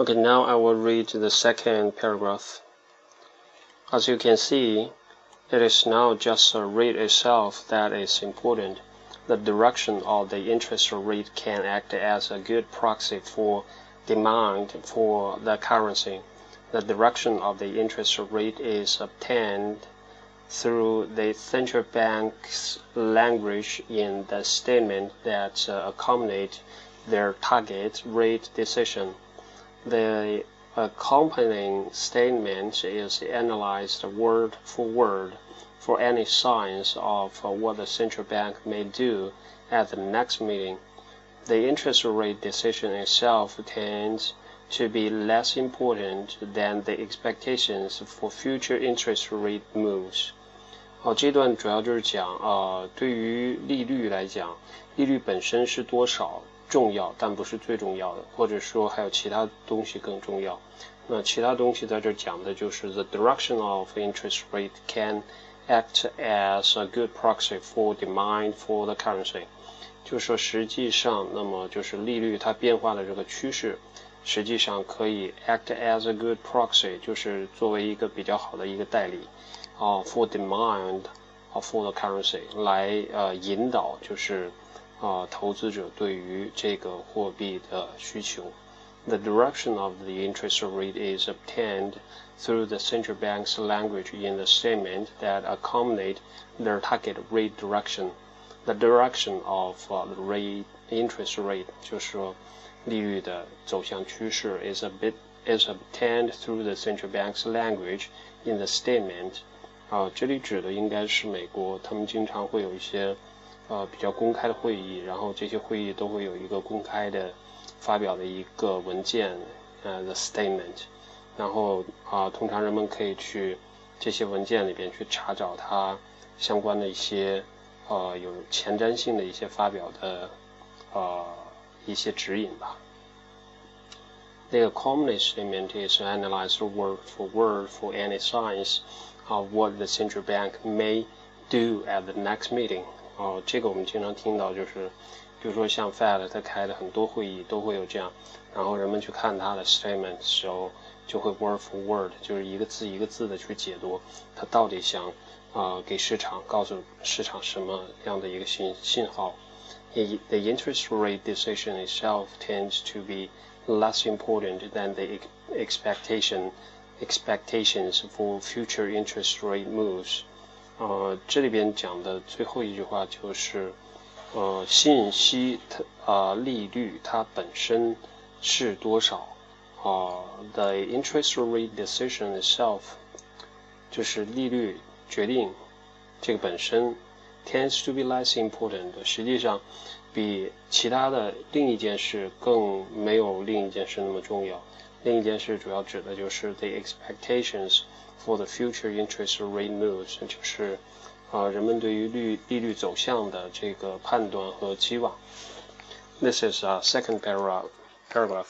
Okay, now I will read the second paragraph. As you can see, it is now just the rate itself that is important. The direction of the interest rate can act as a good proxy for demand for the currency. The direction of the interest rate is obtained through the central bank's language in the statement that accompanied their target rate decision. The accompanying statement is analyzed word for word for any signs of what the central bank may do at the next meeting. The interest rate decision itself tends to be less important than the expectations for future interest rate moves. 好，这段主要就是讲，呃，对于利率来讲，利率本身是多少 重要，但不是最重要的，或者说还有其他东西更重要。那其他东西在这讲的就是 the direction of interest rate can act as a good proxy for demand for the currency。就是说实际上，那么就是利率它变化的这个趋势，实际上可以 act as a good proxy，就是作为一个比较好的一个代理啊 for demand for the currency 来呃引导就是。啊，投资者对于这个货币的需求。The direction of the interest rate is obtained through the central bank's language in the statement that accompanied their target rate direction. The direction of uh, the rate interest rate 就是说利率的走向趋势 is a bit is obtained through the central bank's language in the statement. 啊，这里指的应该是美国，他们经常会有一些。 呃比较公开的会议，然后这些会议都会有一个公开的发表的一个文件，呃，the statement，然后啊，通常人们可以去这些文件里边去查找它相关的一些呃有前瞻性的一些发表的呃一些指引吧。The communist statement is analyzed word for word for any signs of what the central bank may do at the next meeting. 哦，这个我们经常听到，就是比如说像 Fed 他开的很多会议都会有这样，然后人们去看他的 statement 的时候，就会 word for word，就是一个字一个字的去解读，他到底想啊给市场告诉市场什么样的一个信信号。The interest rate decision itself tends to be less important than the expectation expectations for future interest rate moves. 呃，这里边讲的最后一句话就是，呃，信息它啊利率它本身是多少啊？The interest rate decision itself 就是利率决定这个本身 tends to be less important，实际上比其他的另一件事更没有另一件事那么重要。另一件事主要指的就是 the expectations。for the future interest rate moves，就是啊人们对于利利率走向的这个判断和期望。This is a second paragraph. Paragraph.